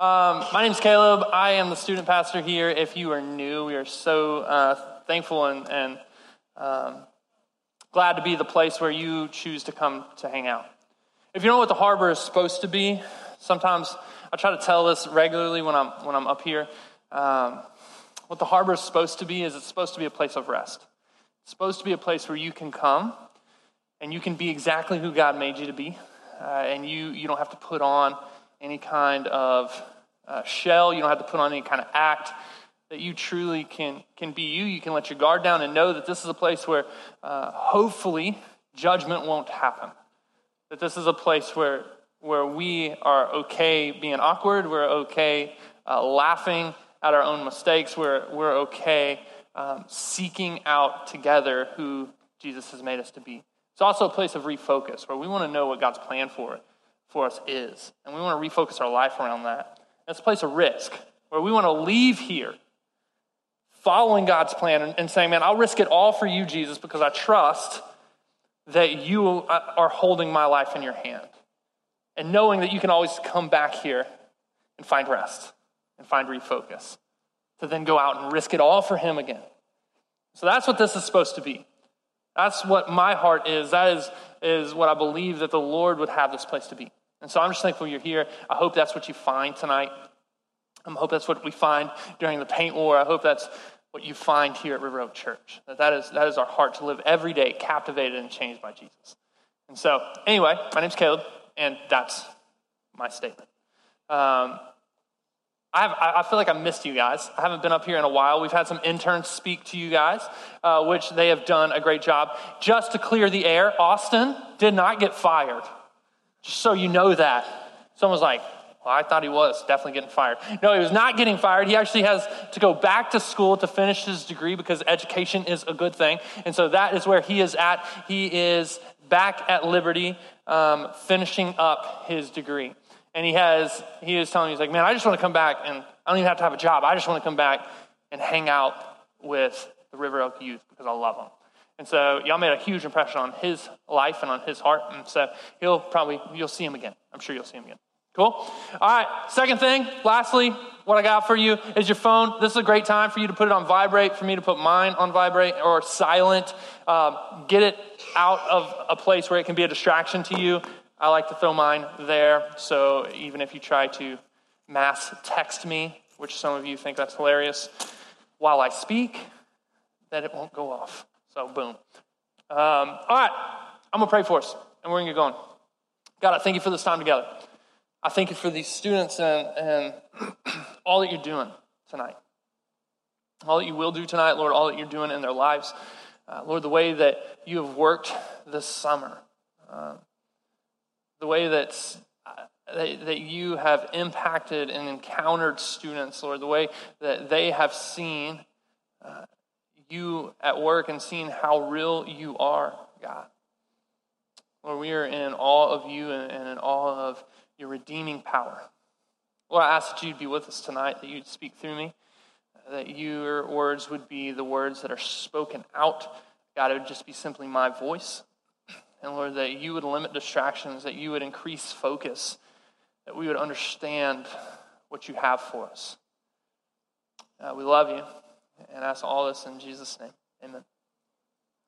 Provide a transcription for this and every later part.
Um, my name is Caleb. I am the student pastor here. If you are new, we are so uh, thankful and, and um, glad to be the place where you choose to come to hang out. If you know what the harbor is supposed to be, sometimes I try to tell this regularly when I'm, when I'm up here. Um, what the harbor is supposed to be is it's supposed to be a place of rest. It's supposed to be a place where you can come and you can be exactly who God made you to be. Uh, and you, you don't have to put on any kind of uh, shell. You don't have to put on any kind of act. That you truly can, can be you. You can let your guard down and know that this is a place where uh, hopefully judgment won't happen. That this is a place where, where we are okay being awkward, we're okay uh, laughing at our own mistakes, we're, we're okay um, seeking out together who Jesus has made us to be. It's also a place of refocus where we want to know what God's plan for it for us is. And we want to refocus our life around that. It's a place of risk where we want to leave here following God's plan and, and saying, Man, I'll risk it all for you, Jesus, because I trust that you are holding my life in your hand. And knowing that you can always come back here and find rest and find refocus to then go out and risk it all for Him again. So that's what this is supposed to be. That's what my heart is. That is, is what I believe that the Lord would have this place to be. And so I'm just thankful you're here. I hope that's what you find tonight. I hope that's what we find during the paint war. I hope that's what you find here at River Oak Church. That, that, is, that is our heart to live every day captivated and changed by Jesus. And so, anyway, my name's Caleb, and that's my statement. Um, I, have, I feel like I missed you guys. I haven't been up here in a while. We've had some interns speak to you guys, uh, which they have done a great job. Just to clear the air, Austin did not get fired. Just so you know that. Someone's like, well, I thought he was definitely getting fired. No, he was not getting fired. He actually has to go back to school to finish his degree because education is a good thing. And so that is where he is at. He is back at Liberty, um, finishing up his degree. And he has, he is telling me, he's like, man, I just want to come back and I don't even have to have a job. I just want to come back and hang out with the River Oak youth because I love them. And so y'all made a huge impression on his life and on his heart. And so he'll probably, you'll see him again. I'm sure you'll see him again. Cool? All right, second thing, lastly, what I got for you is your phone. This is a great time for you to put it on vibrate, for me to put mine on vibrate or silent. Um, get it out of a place where it can be a distraction to you. I like to throw mine there, so even if you try to mass text me, which some of you think that's hilarious, while I speak, that it won't go off. So, boom. Um, all right, I'm going to pray for us, and we're going to get going. God, I thank you for this time together. I thank you for these students and, and all that you're doing tonight. All that you will do tonight, Lord, all that you're doing in their lives. Uh, Lord, the way that you have worked this summer, uh, the way that, uh, that, that you have impacted and encountered students, Lord, the way that they have seen uh, you at work and seeing how real you are, God. Lord, we are in awe of you and in awe of your redeeming power. Lord, I ask that you'd be with us tonight, that you'd speak through me, that your words would be the words that are spoken out. God, it would just be simply my voice. And Lord, that you would limit distractions, that you would increase focus, that we would understand what you have for us. Uh, we love you and ask all this in Jesus' name. Amen.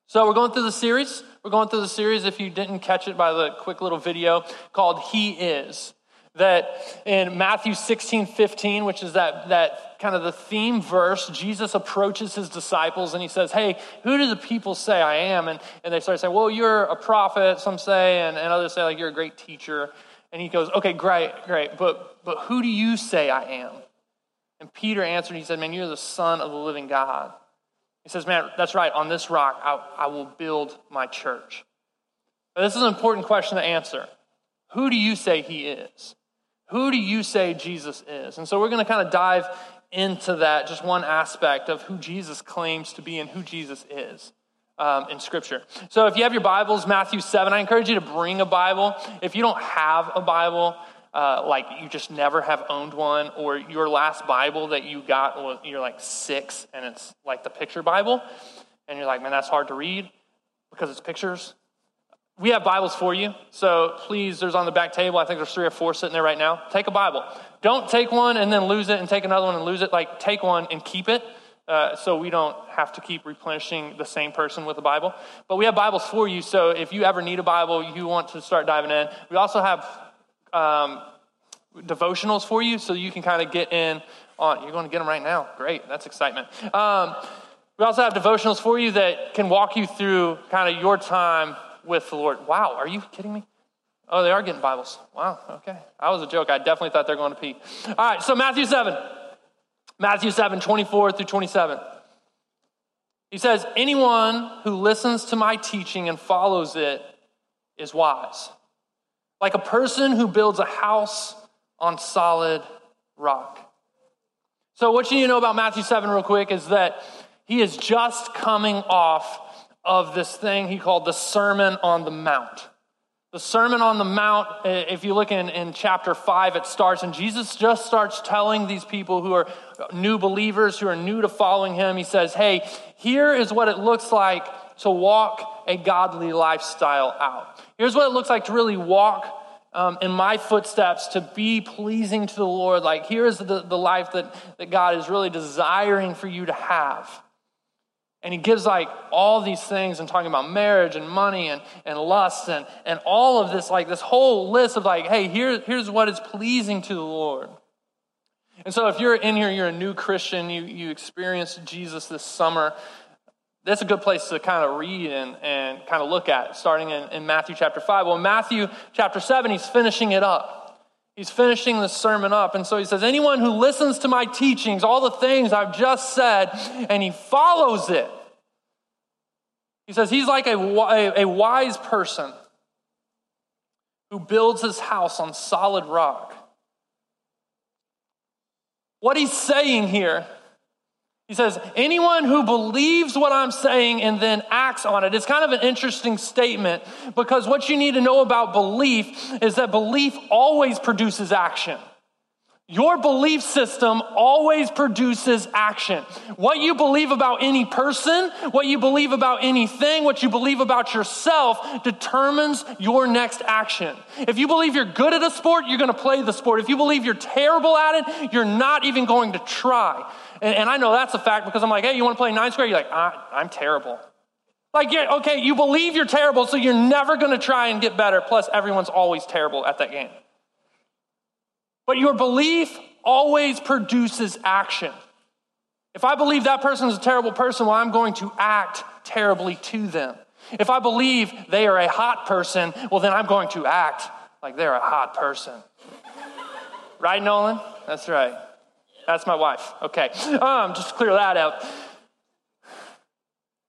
So we're going through the series. We're going through the series, if you didn't catch it by the quick little video, called He Is. That in Matthew 16, 15, which is that, that kind of the theme verse, Jesus approaches his disciples and he says, Hey, who do the people say I am? And, and they start saying, Well, you're a prophet, some say, and, and others say, like, you're a great teacher. And he goes, Okay, great, great, but, but who do you say I am? And Peter answered, he said, Man, you're the Son of the living God. He says, Man, that's right, on this rock I, I will build my church. But this is an important question to answer. Who do you say he is? Who do you say Jesus is? And so we're going to kind of dive into that, just one aspect of who Jesus claims to be and who Jesus is. Um, in Scripture. So if you have your Bibles, Matthew 7, I encourage you to bring a Bible. If you don't have a Bible, uh, like you just never have owned one, or your last Bible that you got, you're like six, and it's like the picture Bible, and you're like, man, that's hard to read because it's pictures. we have Bibles for you. So please, there's on the back table, I think there's three or four sitting there right now. Take a Bible. Don't take one and then lose it and take another one and lose it. Like, take one and keep it. Uh, so we don't have to keep replenishing the same person with a Bible. But we have Bibles for you, so if you ever need a Bible, you want to start diving in. We also have um, devotionals for you, so you can kind of get in on. You're going to get them right now. Great, that's excitement. Um, we also have devotionals for you that can walk you through kind of your time with the Lord. Wow, are you kidding me? Oh, they are getting Bibles. Wow, okay. That was a joke. I definitely thought they're going to pee. All right, so Matthew 7. Matthew 7, 24 through 27. He says, Anyone who listens to my teaching and follows it is wise, like a person who builds a house on solid rock. So, what you need to know about Matthew 7, real quick, is that he is just coming off of this thing he called the Sermon on the Mount. The Sermon on the Mount, eh, if you look in, in chapter 5, it starts, and Jesus just starts telling these people who are new believers, who are new to following him, he says, Hey, here is what it looks like to walk a godly lifestyle out. Here's what it looks like to really walk um, in my footsteps, to be pleasing to the Lord. Like, here's the, the life that, that God is really desiring for you to have. And he gives like all these things and talking about marriage and money and, and lust and, and all of this, like this whole list of like, hey, here, here's what is pleasing to the Lord. And so if you're in here, you're a new Christian, you, you experienced Jesus this summer, that's a good place to kind of read and, and kind of look at, starting in, in Matthew chapter 5. Well, in Matthew chapter 7, he's finishing it up. He's finishing the sermon up. And so he says, Anyone who listens to my teachings, all the things I've just said, and he follows it, he says he's like a, a wise person who builds his house on solid rock. What he's saying here he says, anyone who believes what I'm saying and then acts on it. It's kind of an interesting statement because what you need to know about belief is that belief always produces action. Your belief system always produces action. What you believe about any person, what you believe about anything, what you believe about yourself determines your next action. If you believe you're good at a sport, you're going to play the sport. If you believe you're terrible at it, you're not even going to try. And, and I know that's a fact because I'm like, hey, you want to play nine square? You're like, I'm terrible. Like, yeah, okay, you believe you're terrible, so you're never going to try and get better. Plus, everyone's always terrible at that game. But your belief always produces action. If I believe that person is a terrible person, well, I'm going to act terribly to them. If I believe they are a hot person, well, then I'm going to act like they're a hot person. right, Nolan? That's right. That's my wife. Okay. Um, just clear that out.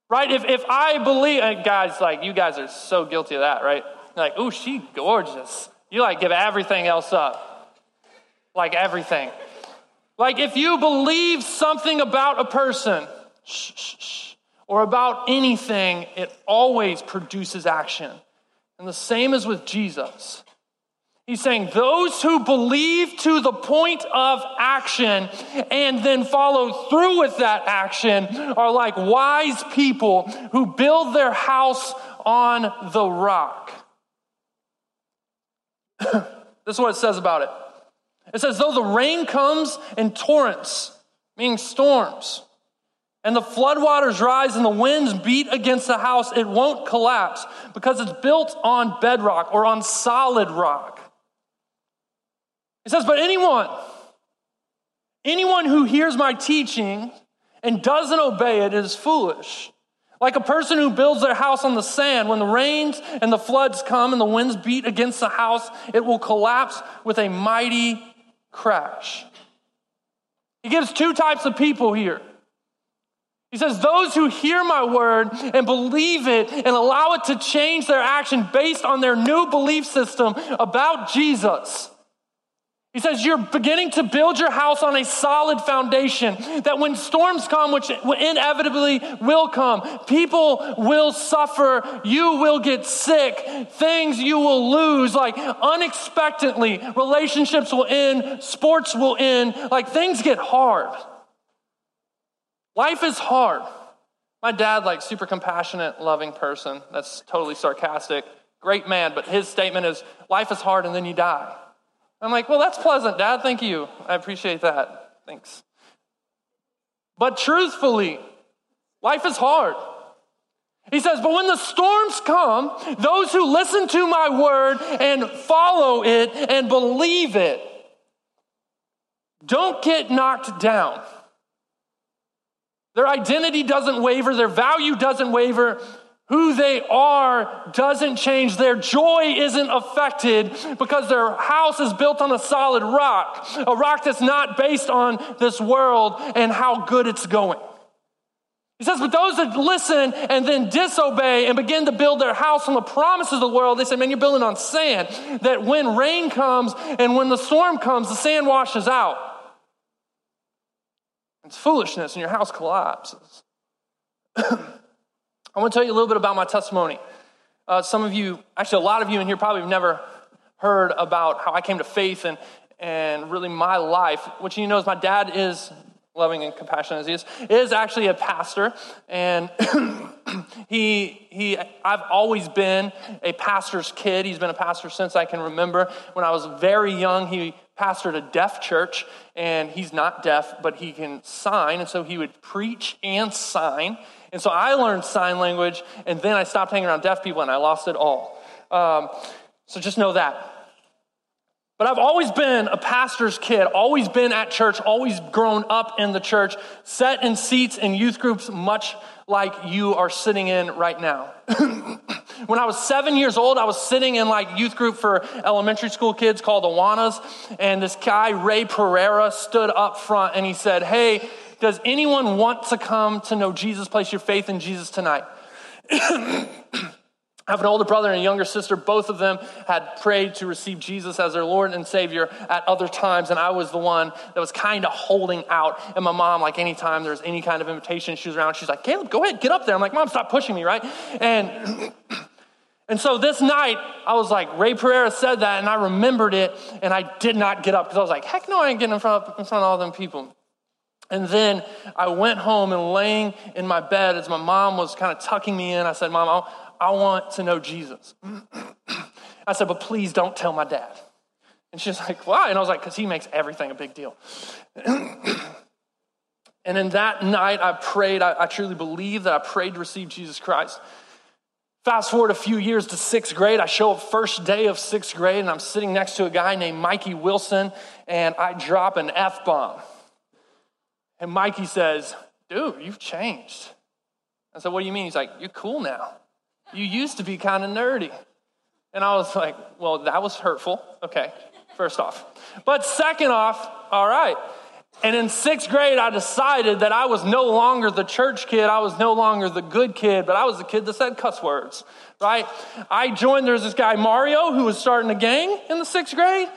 Right? If, if I believe, guys, like, you guys are so guilty of that, right? like, oh, she gorgeous. You like give everything else up like everything. Like if you believe something about a person shh, shh, shh, or about anything, it always produces action. And the same is with Jesus. He's saying those who believe to the point of action and then follow through with that action are like wise people who build their house on the rock. this is what it says about it. It says, though the rain comes in torrents, meaning storms, and the floodwaters rise and the winds beat against the house, it won't collapse because it's built on bedrock or on solid rock. It says, but anyone, anyone who hears my teaching and doesn't obey it is foolish. Like a person who builds their house on the sand, when the rains and the floods come and the winds beat against the house, it will collapse with a mighty crash. He gives two types of people here. He says, Those who hear my word and believe it and allow it to change their action based on their new belief system about Jesus. He says, You're beginning to build your house on a solid foundation. That when storms come, which inevitably will come, people will suffer, you will get sick, things you will lose, like unexpectedly. Relationships will end, sports will end, like things get hard. Life is hard. My dad, like super compassionate, loving person. That's totally sarcastic great man, but his statement is life is hard and then you die. I'm like, well, that's pleasant, Dad. Thank you. I appreciate that. Thanks. But truthfully, life is hard. He says, But when the storms come, those who listen to my word and follow it and believe it don't get knocked down. Their identity doesn't waver, their value doesn't waver. Who they are doesn't change. Their joy isn't affected because their house is built on a solid rock, a rock that's not based on this world and how good it's going. He says, but those that listen and then disobey and begin to build their house on the promises of the world, they say, man, you're building on sand. That when rain comes and when the storm comes, the sand washes out. It's foolishness and your house collapses. I want to tell you a little bit about my testimony. Uh, some of you, actually, a lot of you in here probably have never heard about how I came to faith and, and really my life. What you know is my dad is loving and compassionate as he is, is actually a pastor. And he, he, I've always been a pastor's kid. He's been a pastor since I can remember. When I was very young, he pastored a deaf church, and he's not deaf, but he can sign. And so he would preach and sign. And so I learned sign language, and then I stopped hanging around deaf people and I lost it all. Um, so just know that. But I've always been a pastor's kid, always been at church, always grown up in the church, set in seats in youth groups, much like you are sitting in right now. when I was seven years old, I was sitting in like youth group for elementary school kids called Awanas, and this guy, Ray Pereira, stood up front and he said, Hey, does anyone want to come to know Jesus, place your faith in Jesus tonight? I have an older brother and a younger sister. Both of them had prayed to receive Jesus as their Lord and Savior at other times, and I was the one that was kind of holding out. And my mom, like anytime there's any kind of invitation, she was around, she's like, Caleb, go ahead, get up there. I'm like, Mom, stop pushing me, right? And and so this night, I was like, Ray Pereira said that, and I remembered it, and I did not get up because I was like, heck no, I ain't getting in front of, in front of all them people. And then I went home and laying in my bed as my mom was kind of tucking me in, I said, Mom, I, I want to know Jesus. I said, but please don't tell my dad. And she's like, why? And I was like, because he makes everything a big deal. and in that night, I prayed. I, I truly believe that I prayed to receive Jesus Christ. Fast forward a few years to sixth grade. I show up first day of sixth grade, and I'm sitting next to a guy named Mikey Wilson, and I drop an F bomb. And Mikey says, Dude, you've changed. I said, What do you mean? He's like, You're cool now. You used to be kind of nerdy. And I was like, Well, that was hurtful. Okay, first off. But second off, all right. And in sixth grade, I decided that I was no longer the church kid. I was no longer the good kid, but I was the kid that said cuss words, right? I joined, there's this guy, Mario, who was starting a gang in the sixth grade.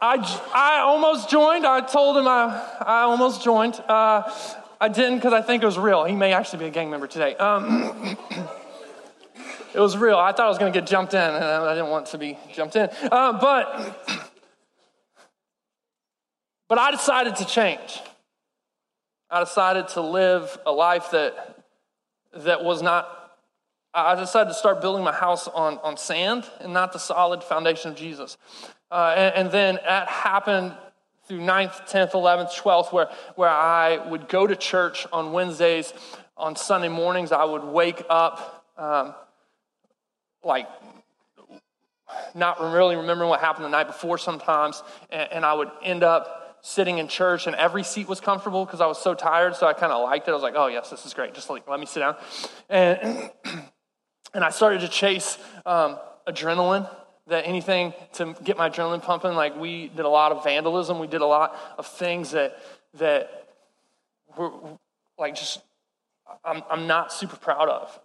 I, I almost joined. I told him I, I almost joined. Uh, I didn't because I think it was real. He may actually be a gang member today. Um, it was real. I thought I was going to get jumped in, and I didn't want to be jumped in. Uh, but, but I decided to change. I decided to live a life that, that was not I decided to start building my house on, on sand and not the solid foundation of Jesus. Uh, and, and, then that happened through 9th, 10th, 11th, 12th, where, where I would go to church on Wednesdays. On Sunday mornings, I would wake up um, like not really remembering what happened the night before sometimes, and, and I would end up sitting in church, and every seat was comfortable because I was so tired. So I kind of liked it. I was like, "Oh yes, this is great. Just like, let me sit down." And and I started to chase um, adrenaline that anything to get my adrenaline pumping. Like we did a lot of vandalism. We did a lot of things that that were like just I'm, I'm not super proud of.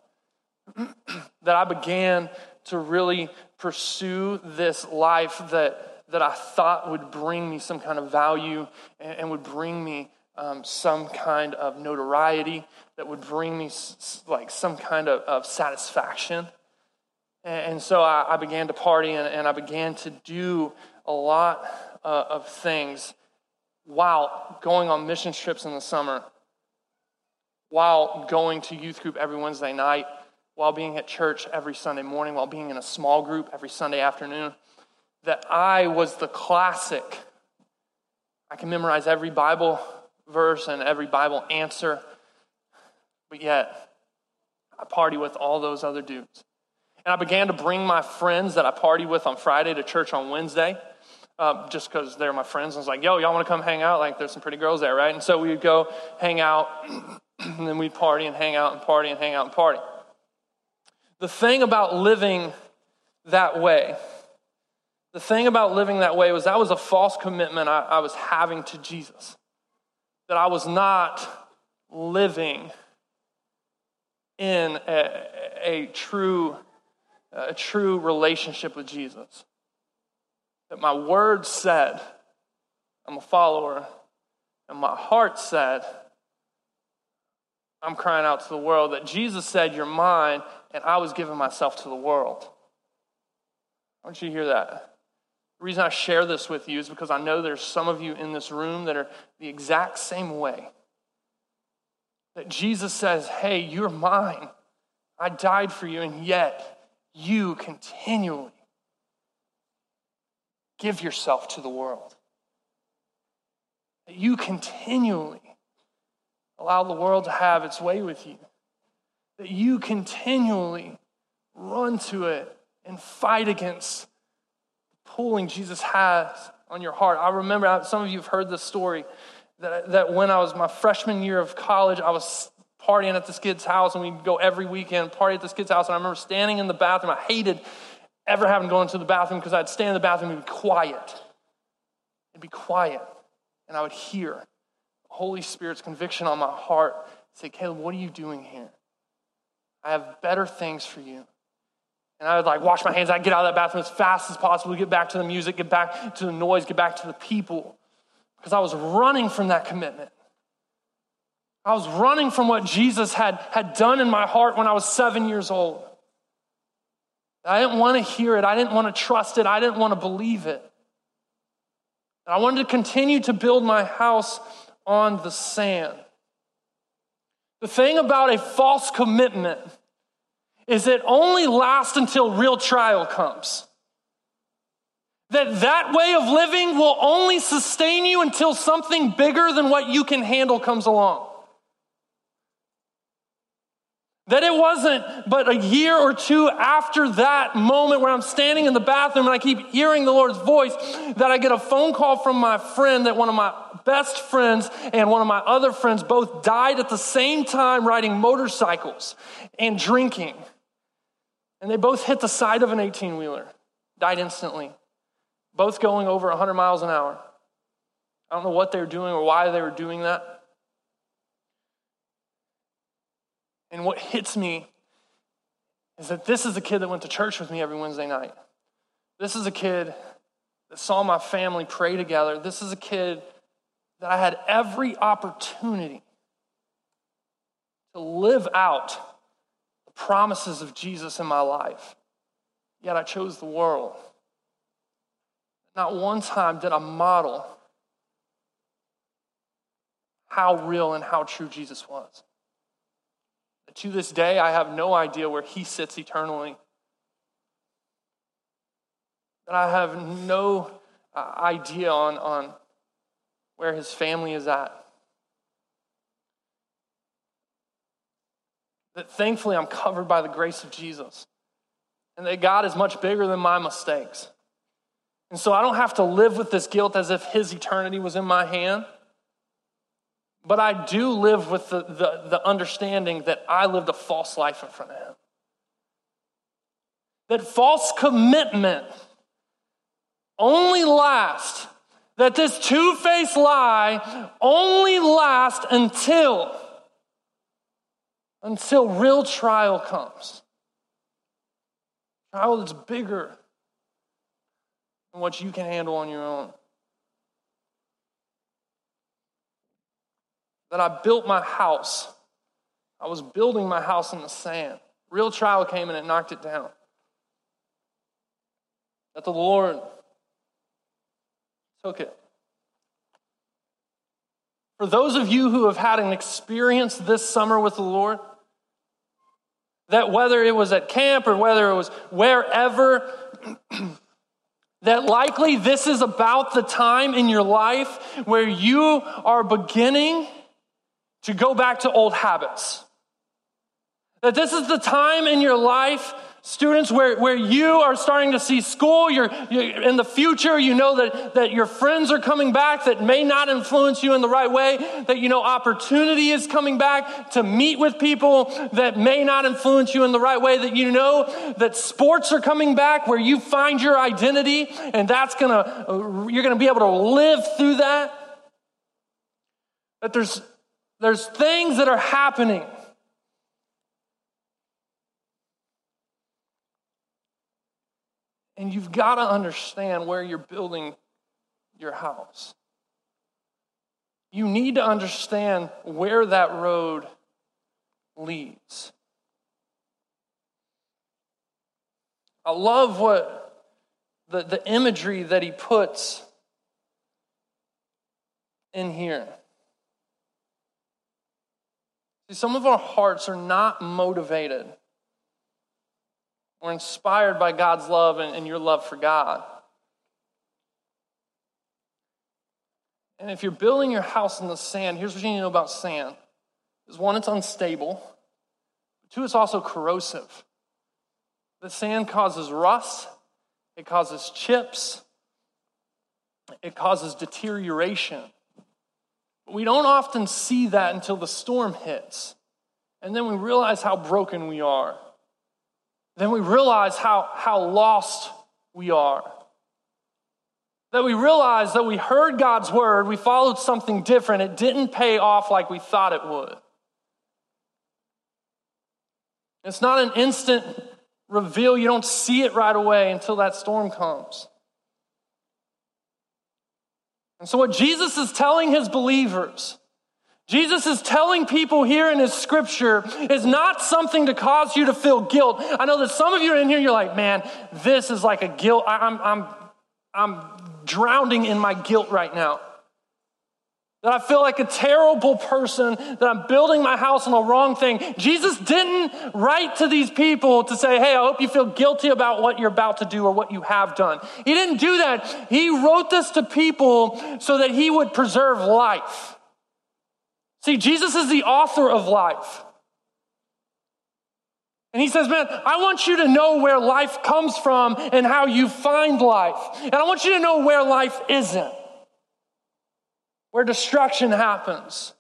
that I began to really pursue this life that that I thought would bring me some kind of value and, and would bring me um, some kind of notoriety, that would bring me s- like some kind of, of satisfaction. And, so I, began to party and, and, I began to do a lot uh, of things while going on mission trips in the summer, while going to youth group every Wednesday night, while being at church every Sunday morning, while being in a small group every Sunday afternoon, that I was the classic. I can memorize every Bible verse and every Bible answer, but yet I party with all those other dudes. And I began to bring my friends that I party with on Friday to church on Wednesday. Uh, just because they're my friends. I was like, yo, y'all want to come hang out? Like, there's some pretty girls there, right? And so we would go hang out, and then we'd party and hang out and party and hang out and party. The thing about living that way, the thing about living that way was that was a false commitment I, I was having to Jesus. That I was not living in a, a true a true relationship with Jesus. That my word said, I'm a follower, and my heart said, I'm crying out to the world. That Jesus said, You're mine, and I was giving myself to the world. I want you to hear that. The reason I share this with you is because I know there's some of you in this room that are the exact same way. That Jesus says, Hey, you're mine. I died for you, and yet you continually give yourself to the world. That you continually allow the world to have its way with you. That you continually run to it and fight against the pulling Jesus has on your heart. I remember, some of you have heard this story, that, that when I was my freshman year of college, I was partying at this kid's house, and we'd go every weekend, party at this kid's house. And I remember standing in the bathroom. I hated ever having to go into the bathroom because I'd stand in the bathroom and be quiet. It'd be quiet. And I would hear the Holy Spirit's conviction on my heart say, Caleb, what are you doing here? I have better things for you. And I would like wash my hands. I'd get out of that bathroom as fast as possible, get back to the music, get back to the noise, get back to the people. Because I was running from that commitment. I was running from what Jesus had, had done in my heart when I was seven years old. I didn't want to hear it. I didn't want to trust it. I didn't want to believe it. I wanted to continue to build my house on the sand. The thing about a false commitment is it only lasts until real trial comes. That that way of living will only sustain you until something bigger than what you can handle comes along. That it wasn't but a year or two after that moment where I'm standing in the bathroom and I keep hearing the Lord's voice that I get a phone call from my friend that one of my best friends and one of my other friends both died at the same time riding motorcycles and drinking. And they both hit the side of an 18 wheeler, died instantly, both going over 100 miles an hour. I don't know what they were doing or why they were doing that. And what hits me is that this is a kid that went to church with me every Wednesday night. This is a kid that saw my family pray together. This is a kid that I had every opportunity to live out the promises of Jesus in my life. Yet I chose the world. Not one time did I model how real and how true Jesus was. To this day, I have no idea where he sits eternally. That I have no uh, idea on, on where his family is at. That thankfully I'm covered by the grace of Jesus. And that God is much bigger than my mistakes. And so I don't have to live with this guilt as if his eternity was in my hand. But I do live with the, the, the, understanding that I lived a false life in front of him. That false commitment only lasts, that this two faced lie only lasts until, until real trial comes. Trial that's bigger than what you can handle on your own. That I built my house. I was building my house in the sand. Real trial came and it knocked it down. That the Lord took it. For those of you who have had an experience this summer with the Lord, That whether it was at camp or whether it was wherever, that likely this is about the time in your life where you are beginning to go back to old habits. That this is the time in your life Students, where, where you are starting to see school, you're, you're, in the future, you know that, that your friends are coming back that may not influence you in the right way, that you know opportunity is coming back to meet with people that may not influence you in the right way, that you know that sports are coming back where you find your identity and that's gonna, you're gonna be able to live through that. That there's, there's things that are happening And you've got to understand where you're building your house. You need to understand where that road leads. I love what the, the imagery that he puts in here. Some of our hearts are not motivated we're inspired by God's love and, and your love for God. And if you're building your house in the sand, here's what you need to know about sand. Is one, it's unstable. Two, it's also corrosive. The sand causes rust, it causes chips, it causes deterioration. We don't often see that until the storm hits. And then we realize how broken we are then we realize how, how lost we are. That we realize that we heard God's word, we followed something different, it didn't pay off like we thought it would. It's not an instant reveal, you don't see it right away until that storm comes. And so, what Jesus is telling his believers Jesus is telling people here in his scripture is not something to cause you to feel guilt. I know that some of you are in here, you're like, man, this is like a guilt. I'm, I'm, I'm drowning in my guilt right now. That I feel like a terrible person, that I'm building my house on the wrong thing. Jesus didn't write to these people to say, hey, I hope you feel guilty about what you're about to do or what you have done. He didn't do that. He wrote this to people so that he would preserve life. See, Jesus is the author of life. And he says, Man, I want you to know where life comes from and how you find life. And I want you to know where life isn't, where destruction happens.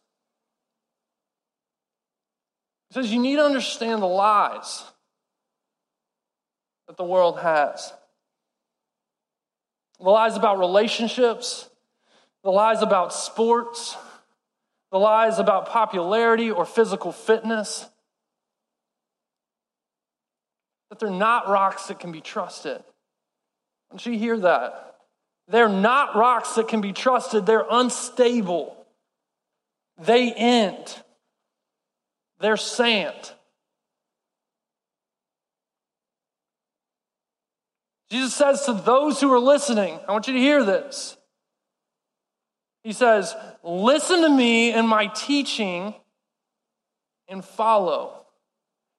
He says, You need to understand the lies that the world has the lies about relationships, the lies about sports the lies about popularity or physical fitness, that they're not rocks that can be trusted. Don't you hear that? They're not rocks that can be trusted, they're unstable. They end, they're sand. Jesus says to those who are listening, I want you to hear this. He says, Listen to me and my teaching and follow.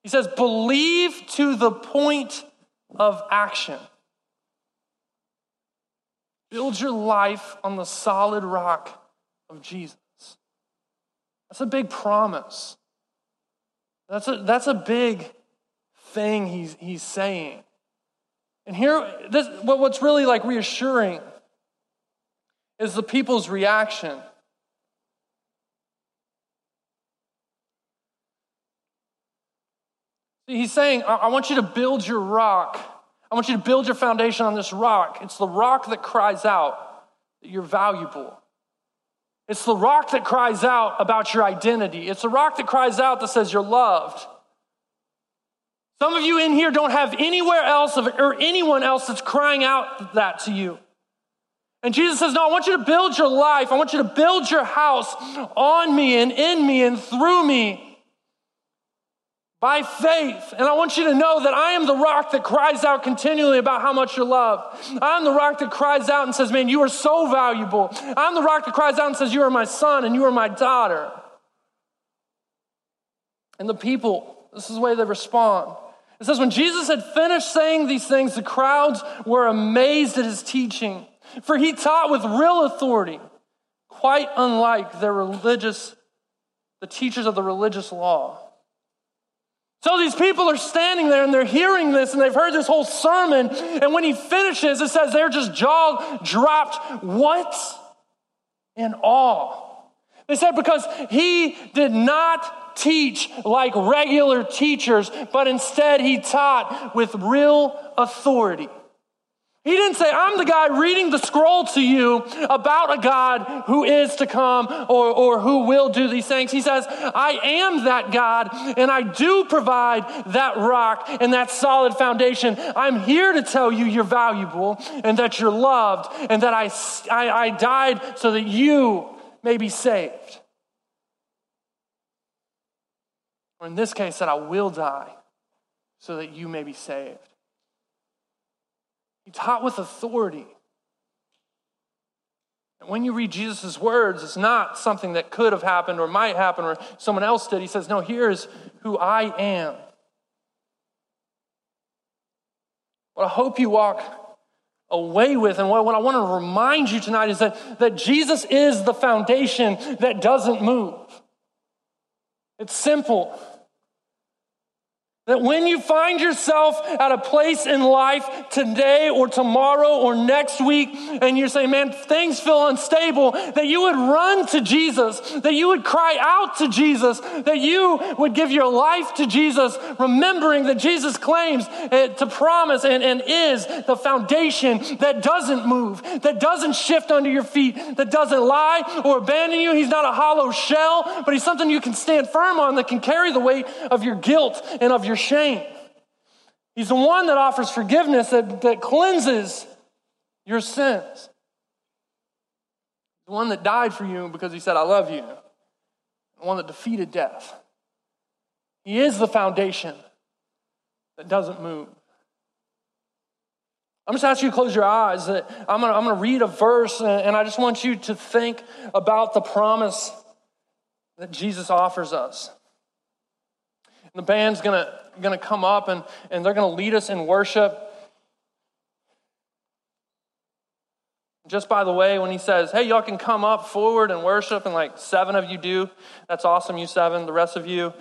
He says, Believe to the point of action. Build your life on the solid rock of Jesus. That's a big promise. That's a, that's a big thing he's, he's saying. And here, this, what's really like reassuring is the people's reaction. He's saying, I want you to build your rock. I want you to build your foundation on this rock. It's the rock that cries out that you're valuable. It's the rock that cries out about your identity. It's the rock that cries out that says you're loved. Some of you in here don't have anywhere else or anyone else that's crying out that to you. And Jesus says, No, I want you to build your life. I want you to build your house on me and in me and through me by faith. And I want you to know that I am the rock that cries out continually about how much you're loved. I'm the rock that cries out and says, Man, you are so valuable. I'm the rock that cries out and says, You are my son and you are my daughter. And the people This is the way they respond. It says, When Jesus had finished saying these things, the crowds were amazed at his teaching, for he taught with real authority, quite unlike their religious, the teachers of the religious law. So these people are standing there and they're hearing this and they've heard this whole sermon. And when he finishes, it says they're just jaw dropped. What? In awe. They said because he did not teach like regular teachers, but instead he taught with real authority. He didn't say, I'm the guy reading the scroll to you about a God who is to come or, or who will do these things. He says, I am that God and I do provide that rock and that solid foundation. I'm here to tell you you're valuable and that you're loved and that I, I, I died so that you may be saved. Or in this case, that I will die so that you may be saved. He taught with authority. And when you read Jesus' words, it's not something that could have happened or might happen or someone else did. He says, No, here's who I am. What I hope you walk away with, and what, what I want to remind you tonight is that, that Jesus is the foundation that doesn't move. It's simple. That when you find yourself at a place in life today or tomorrow or next week, and you're saying, man, things feel unstable, that you would run to Jesus, that you would cry out to Jesus, that you would give your life to Jesus, remembering that Jesus claims to promise and, and is the foundation that doesn't move, that doesn't shift under your feet, that doesn't lie or abandon you. He's not a hollow shell, but he's something you can stand firm on that can carry the weight of your guilt and of your your shame. He's the one that offers forgiveness that, that cleanses your sins. The one that died for you because he said, I love you. The one that defeated death. He is the foundation that doesn't move. I'm just asking you to close your eyes. I'm going to, I'm to read a verse, and I just want you to think about the promise that Jesus offers us. And the band's going to going to come up and, and they're going to lead us in worship. Just by the way, when he says, hey, y'all can come up forward and worship, and like seven of you do, that's awesome, you seven. The rest of you,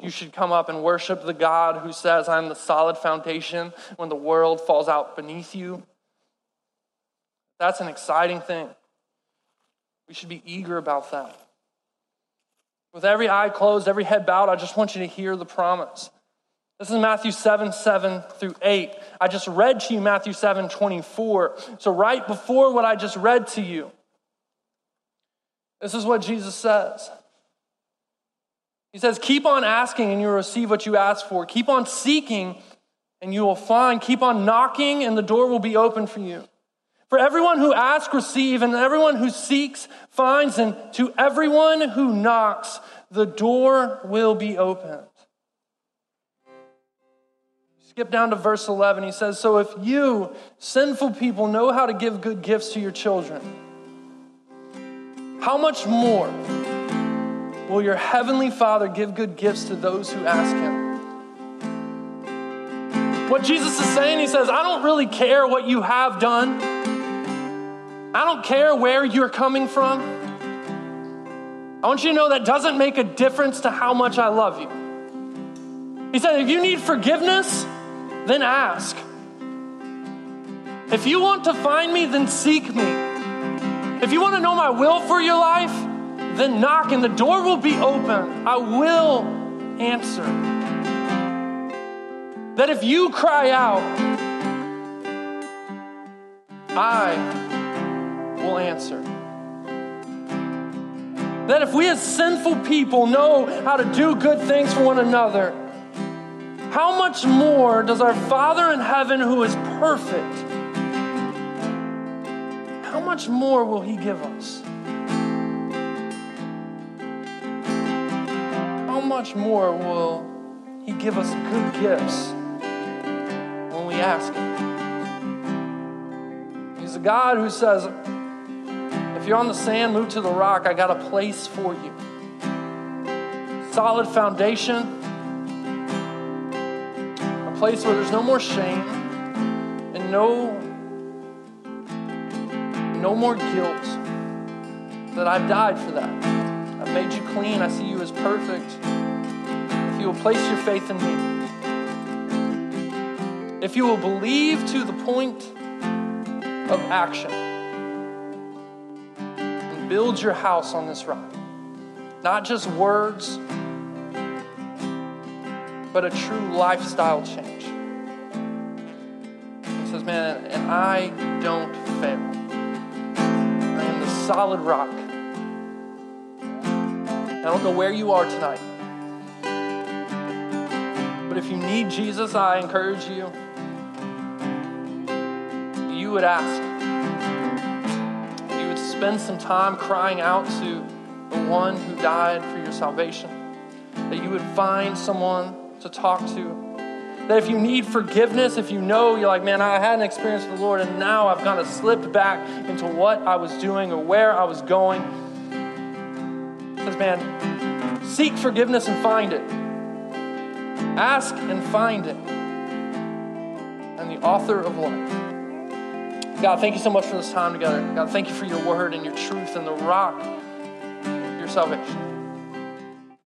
you should come up and worship the God who says, I'm the solid foundation when the world falls out beneath you. That's an exciting thing. We should be eager about that. With every eye closed, every head bowed, I just want you to hear the promise. This is Matthew 7, 7 through 8. I just read to you Matthew 7, 24. So, right before what I just read to you, this is what Jesus says. He says, Keep on asking and you'll receive what you ask for. Keep on seeking and you will find. Keep on knocking and the door will be open for you. For everyone who asks, receive, and everyone who seeks, finds, and to everyone who knocks, the door will be opened. Skip down to verse 11. He says, So if you, sinful people, know how to give good gifts to your children, how much more will your heavenly Father give good gifts to those who ask him? What Jesus is saying, he says, I don't really care what you have done. I don't care where you're coming from. I want you to know that doesn't make a difference to how much I love you. He said, if you need forgiveness, then ask. If you want to find me, then seek me. If you want to know my will for your life, then knock and the door will be open. I will answer. That if you cry out, I will answer. That if we as sinful people know how to do good things for one another, how much more does our Father in heaven, who is perfect, how much more will He give us? How much more will He give us good gifts when we ask Him? He's a God who says, if you're on the sand, move to the rock. I got a place for you. Solid foundation place where there's no more shame and no, no more guilt. That I've died for that. I've made you clean. I see you as perfect. If you will place your faith in me, if you will believe to the point of action and build your house on this rock, not just words, but a true lifestyle change. He says, Man, and I don't fail. I am the solid rock. I don't know where you are tonight. But if you need Jesus, I encourage you you would ask. You would spend some time crying out to the one who died for your salvation. That you would find someone to talk to. That if you need forgiveness, if you know you're like, man, I had an experience with the Lord and now I've kind of slipped back into what I was doing or where I was going. Says, man, seek forgiveness and find it. Ask and find it. And the author of life God, thank you so much for this time together. God, thank you for your word and your truth and the rock, your salvation.